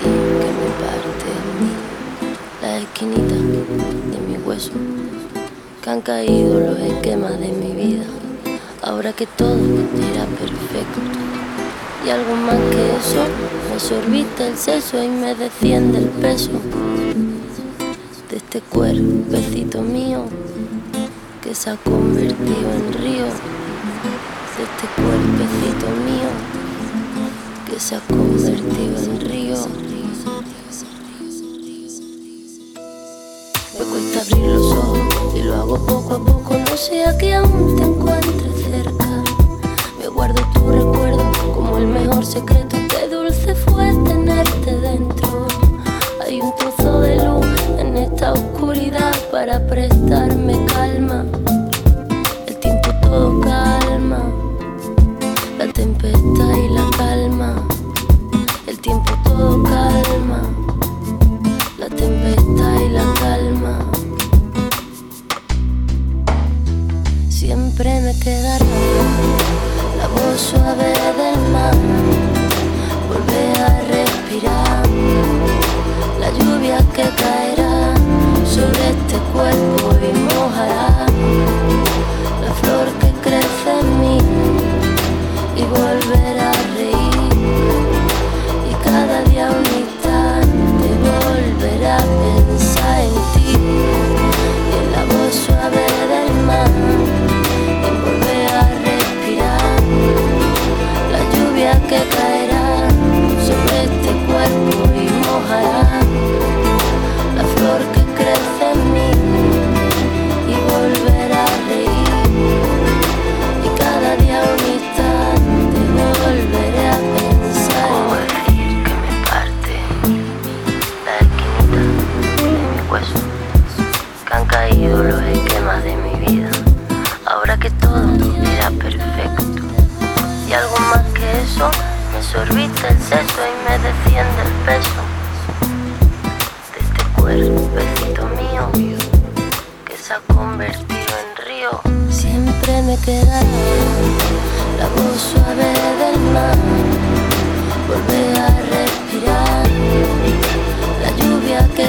que me parte la esquinita de mi hueso, que han caído los esquemas de mi vida, ahora que todo era perfecto. Y algo más que eso, me sorbita el seso y me desciende el peso de este cuerpecito mío que se ha convertido en río, de este cuerpecito mío se ha convertido en río. Me cuesta abrir los ojos y lo hago poco a poco, no sea que aún te encuentres cerca. Me guardo tu recuerdo como el mejor secreto, qué dulce fue tenerte dentro. Hay un trozo de luz en esta oscuridad para prestarme quedará la voz suave del mar, volver a respirar, la lluvia que caerá sobre este cuerpo y mojará. La flor que crece en mí y volver y me quedará la voz suave del mar, volver a respirar la lluvia que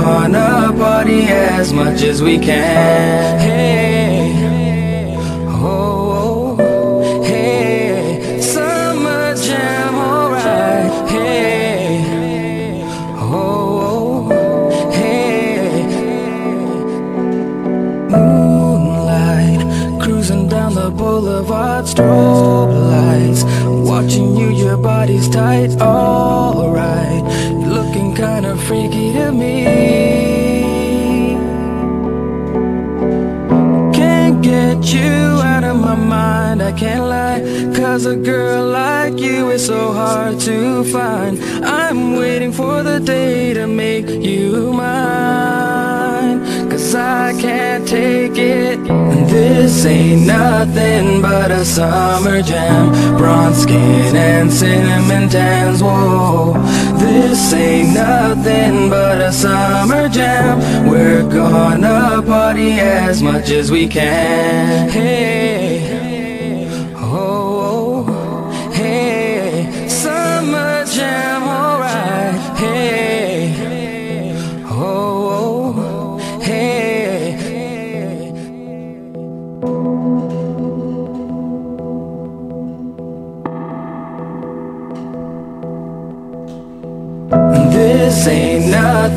gonna party as much as we can. Hey, oh, hey, summer jam, alright. Hey, oh, hey, moonlight cruising down the boulevard, strobe lights, watching you, your body's tight, alright. Cause a girl like you is so hard to find. I'm waiting for the day to make you mine. Cause I can't take it. This ain't nothing but a summer jam. Bronze skin and cinnamon tans, whoa. This ain't nothing but a summer jam. We're gonna party as much as we can. Hey.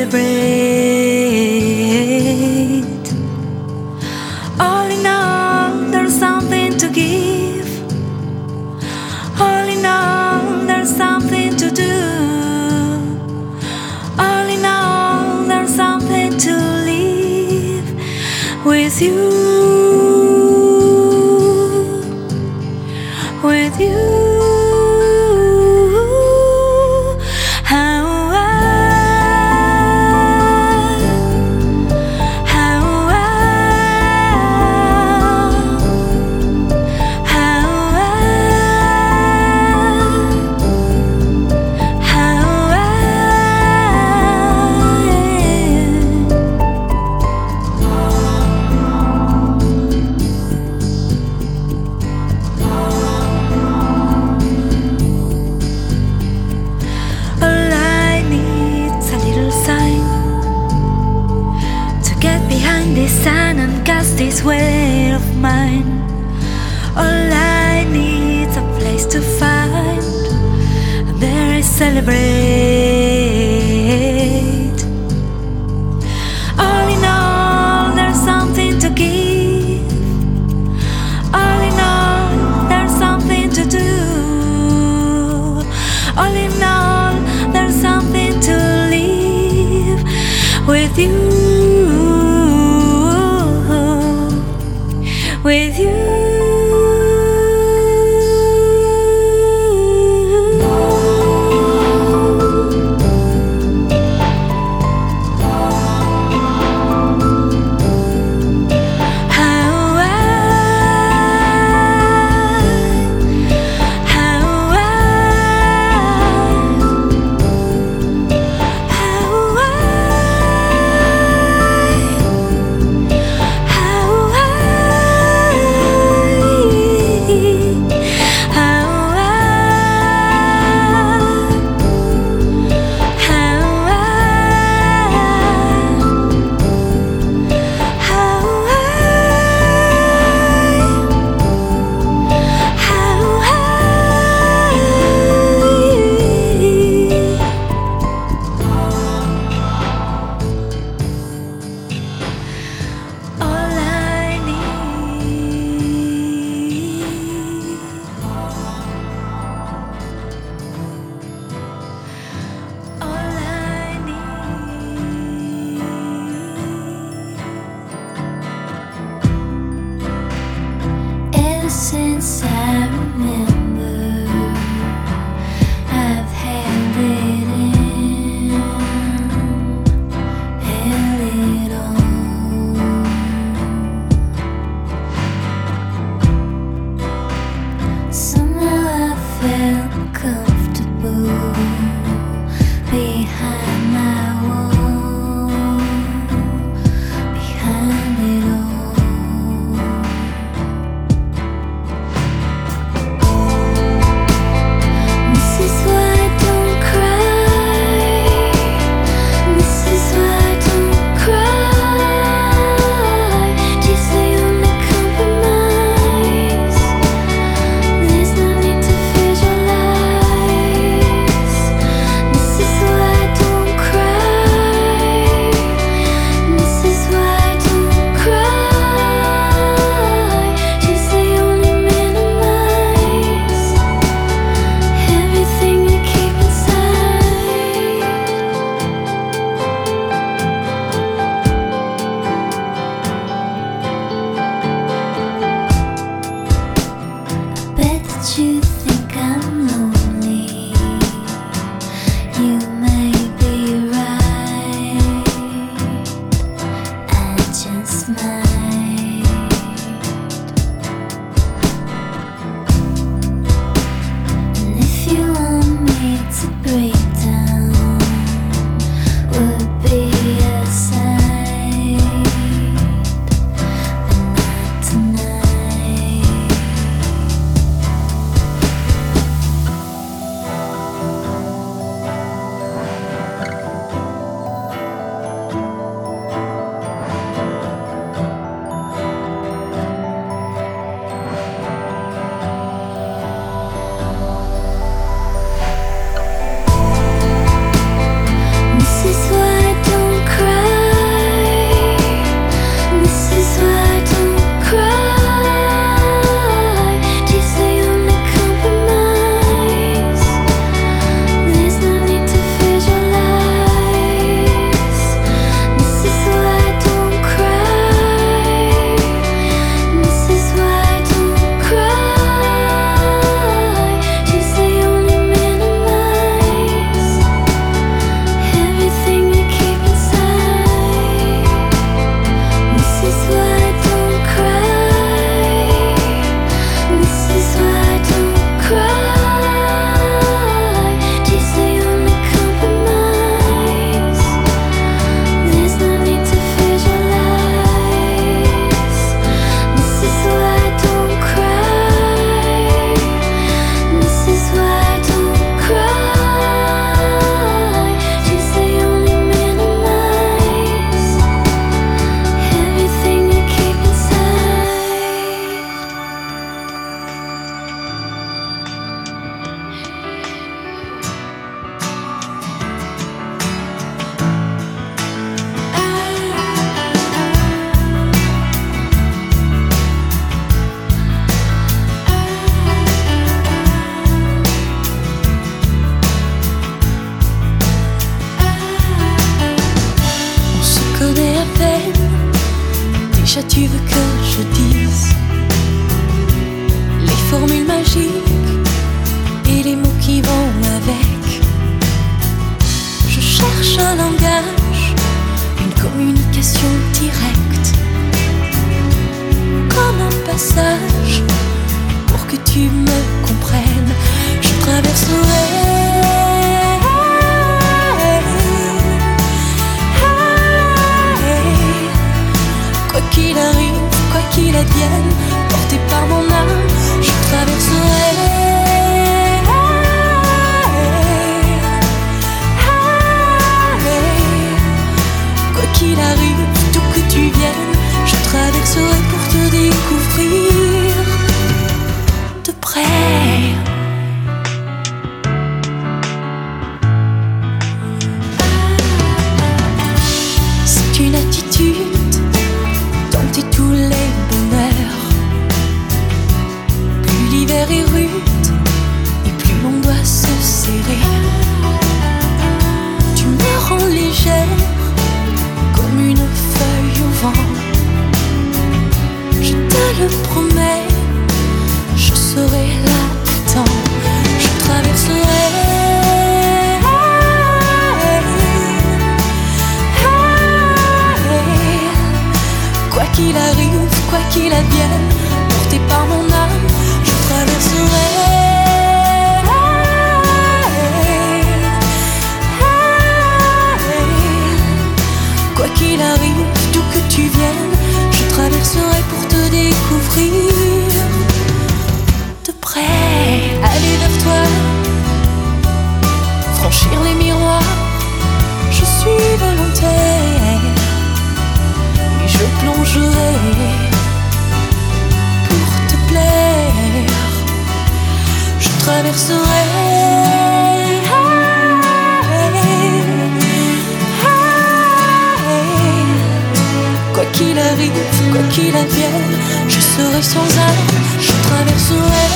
celebrate. et les mots qui vont avec. Je cherche un langage, une communication directe, comme un passage pour que tu me comprennes. Je traverserai. le promets, je serai là à je traverserai. Quoi qu'il arrive, quoi qu'il advienne, porté par mon je plongerai pour te plaire. Je traverserai. Quoi qu'il arrive, quoi qu'il advienne, je serai sans arrêt, je traverserai.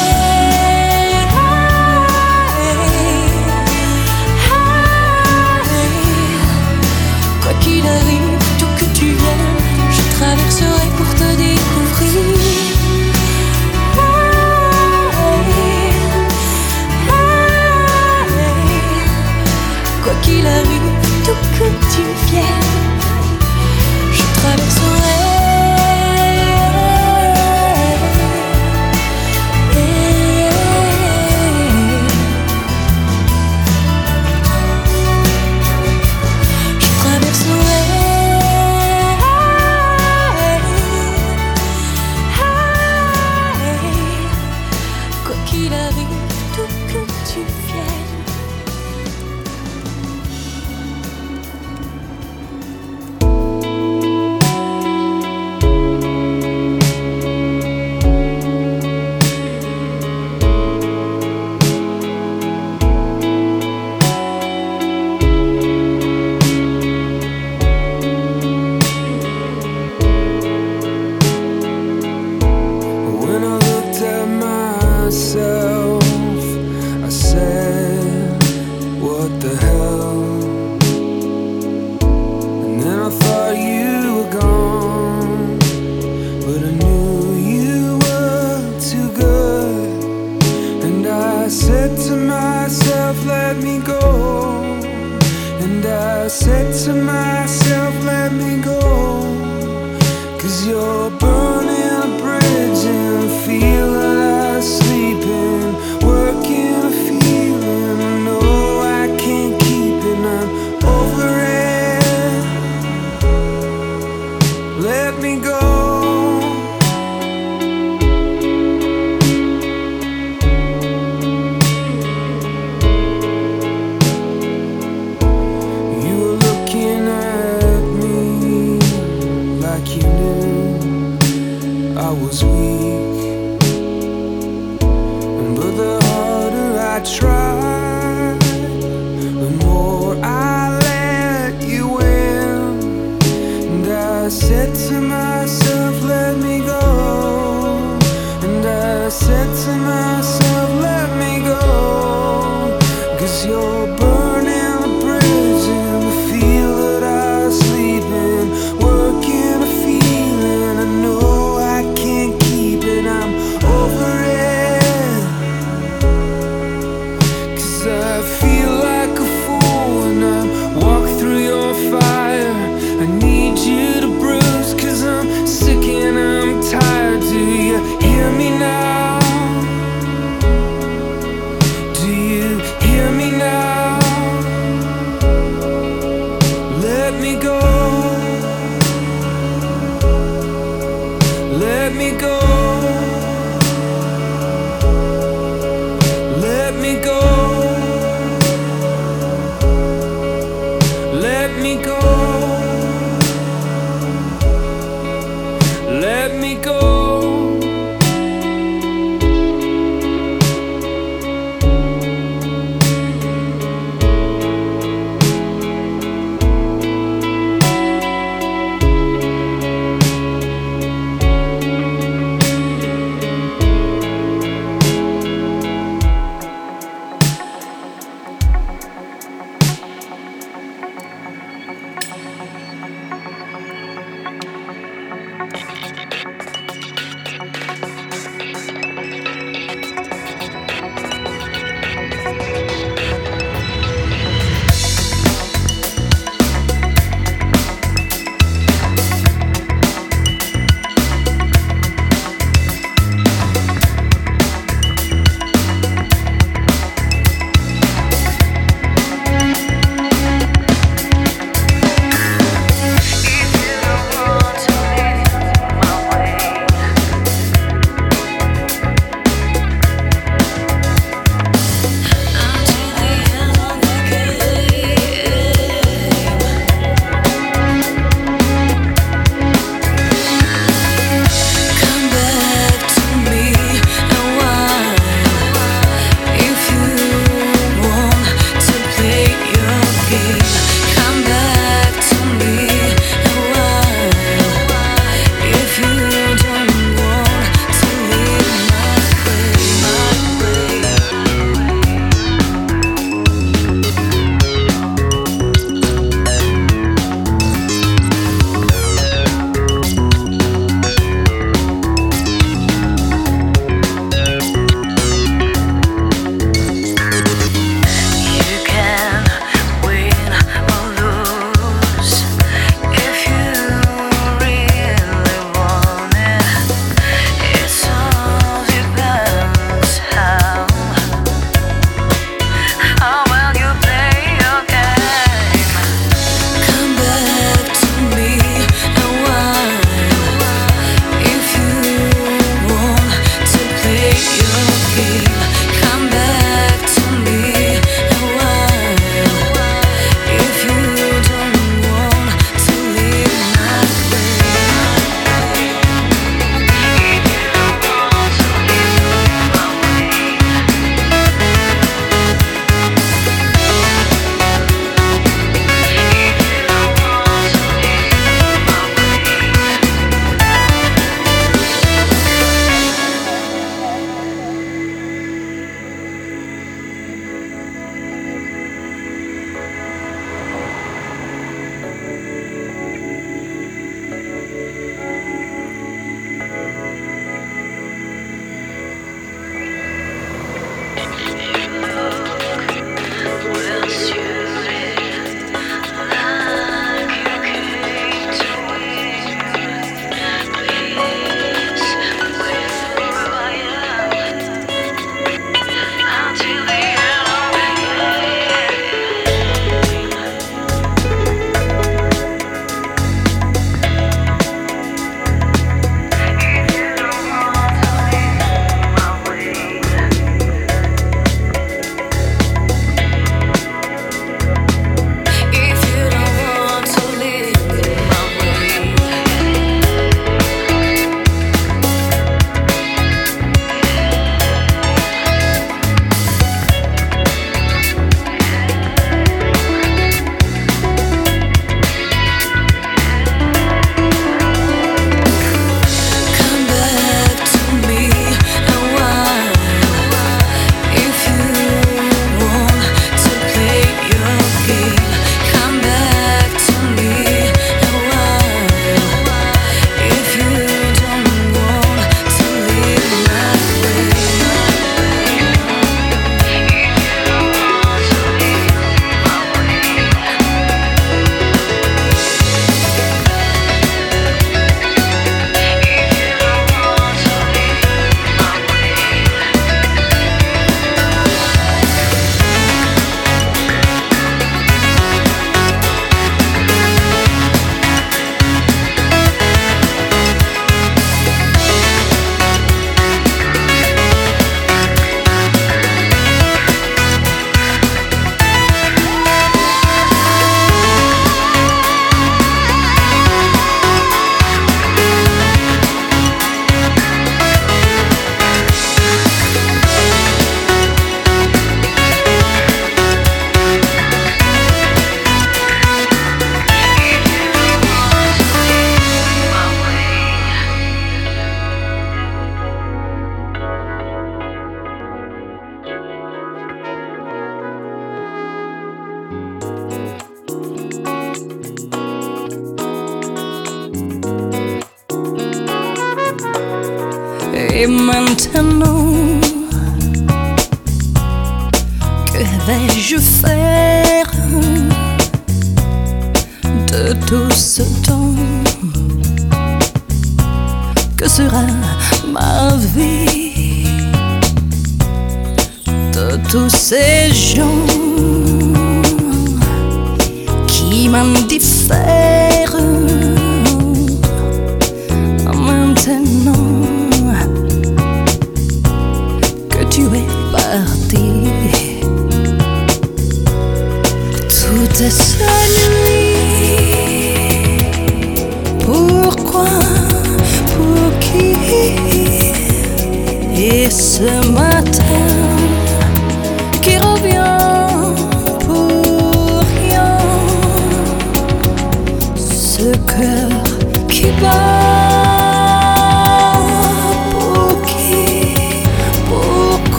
Quoi qu'il arrive,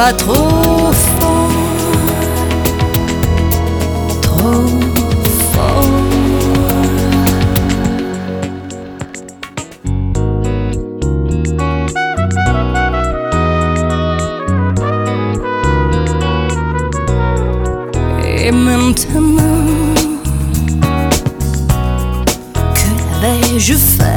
va trop fort, trop fort. Et maintenant que la veille je fais.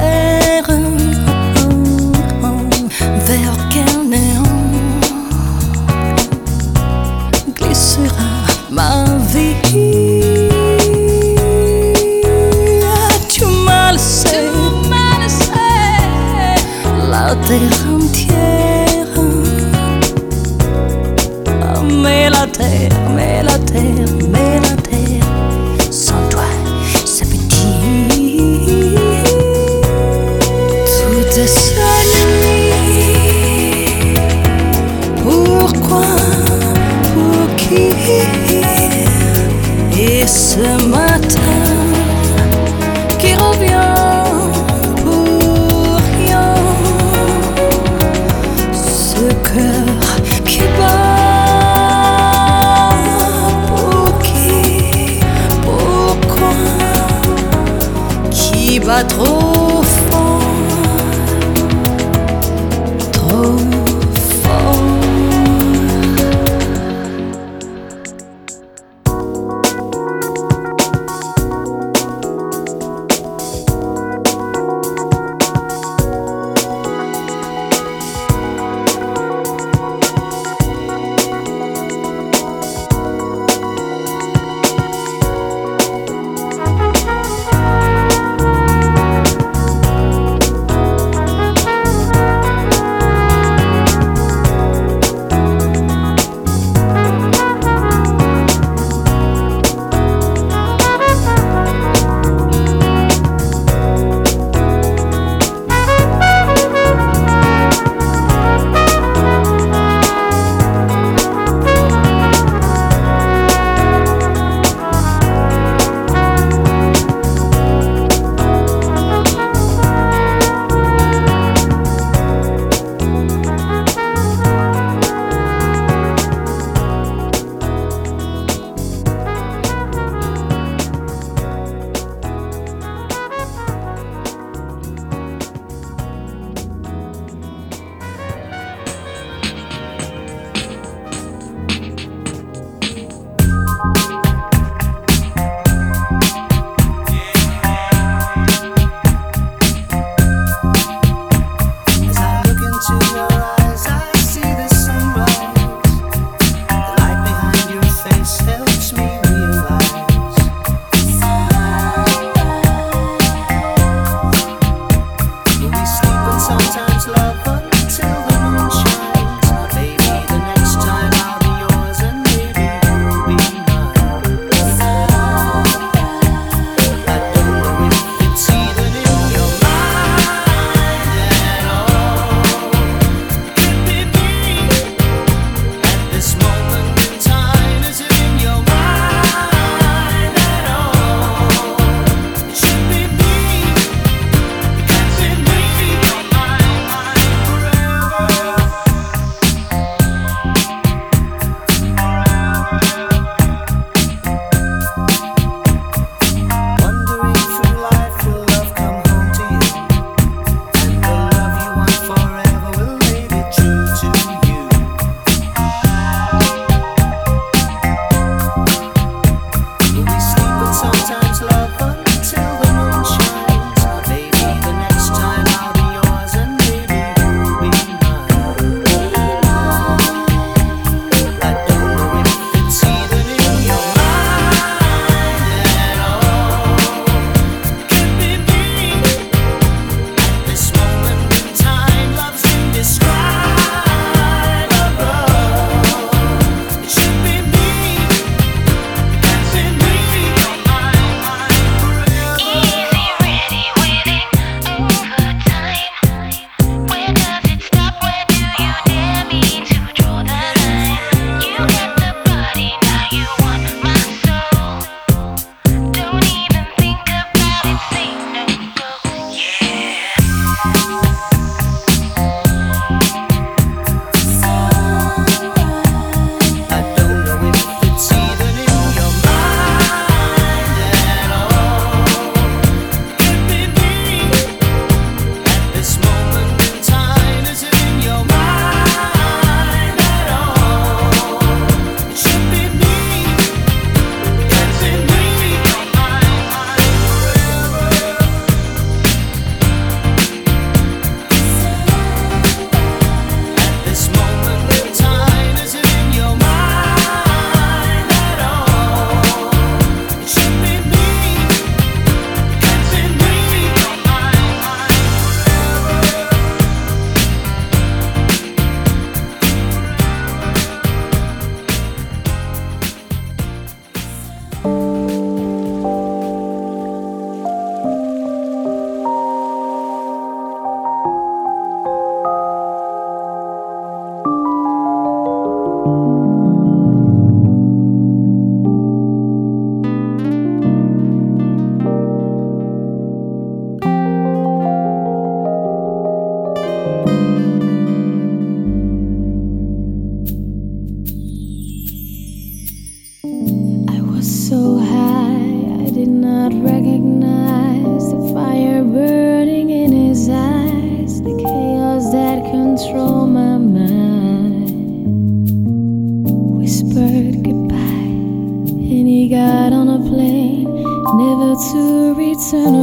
and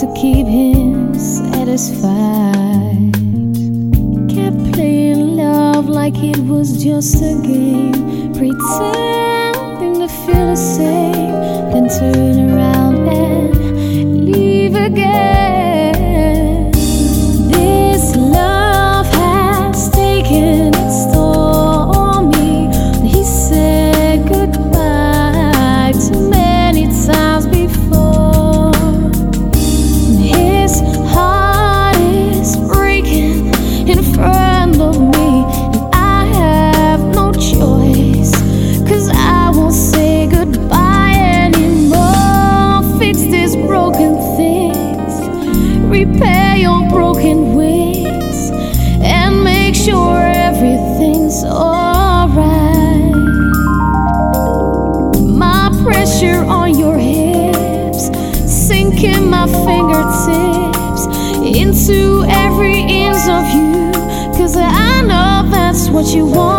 to keep him satisfied. Kept playing love like it was just a game, pretending to feel the same, then turn around and leave again. you want.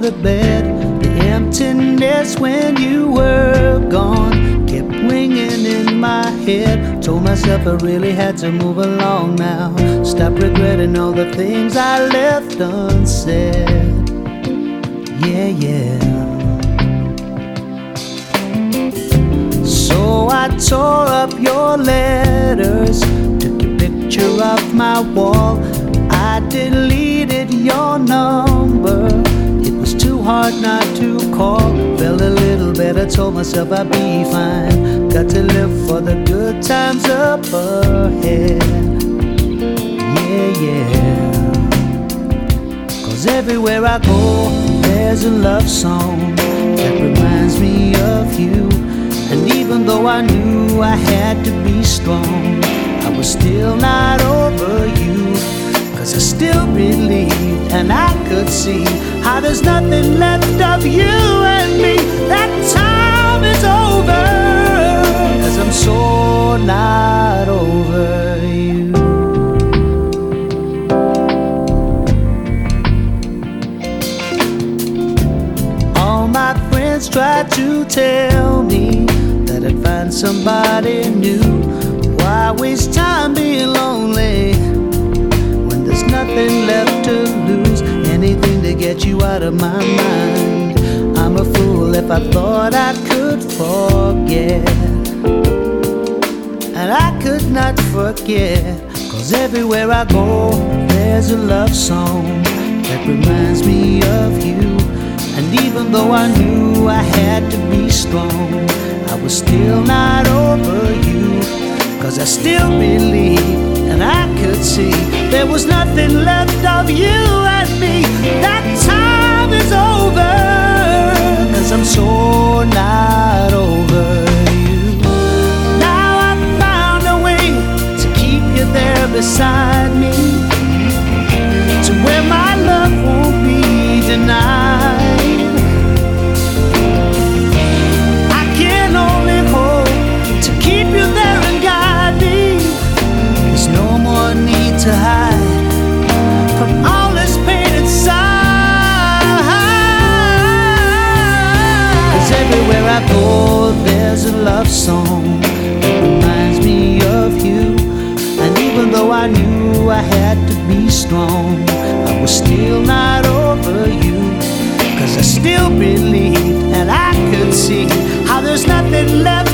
The bed. The emptiness when you were gone kept ringing in my head. Told myself I really had to move along now. Stop regretting all the things I left unsaid. Yeah, yeah. So I tore up your letters, took your picture off my wall. I deleted your number. Hard not to call. Felt a little better, told myself I'd be fine. Got to live for the good times up ahead. Yeah, yeah. Cause everywhere I go, there's a love song that reminds me of you. And even though I knew I had to be strong, I was still not over you. Still believed and I could see how there's nothing left of you and me. That time is over. Cause I'm so not over you. All my friends tried to tell me that I'd find somebody new. Why waste time being lonely nothing left to lose? Anything to get you out of my mind. I'm a fool if I thought I could forget. And I could not forget. Cause everywhere I go, there's a love song that reminds me of you. And even though I knew I had to be strong, I was still not over you. Cause I still believed and I could see there was nothing left of you and me. That time is over. Cause I'm so not over you. Now I've found a way to keep you there beside me. To where my love won't be denied. A love song that reminds me of you. And even though I knew I had to be strong, I was still not over you. Cause I still believed and I could see how there's nothing left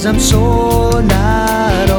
Cause I'm so not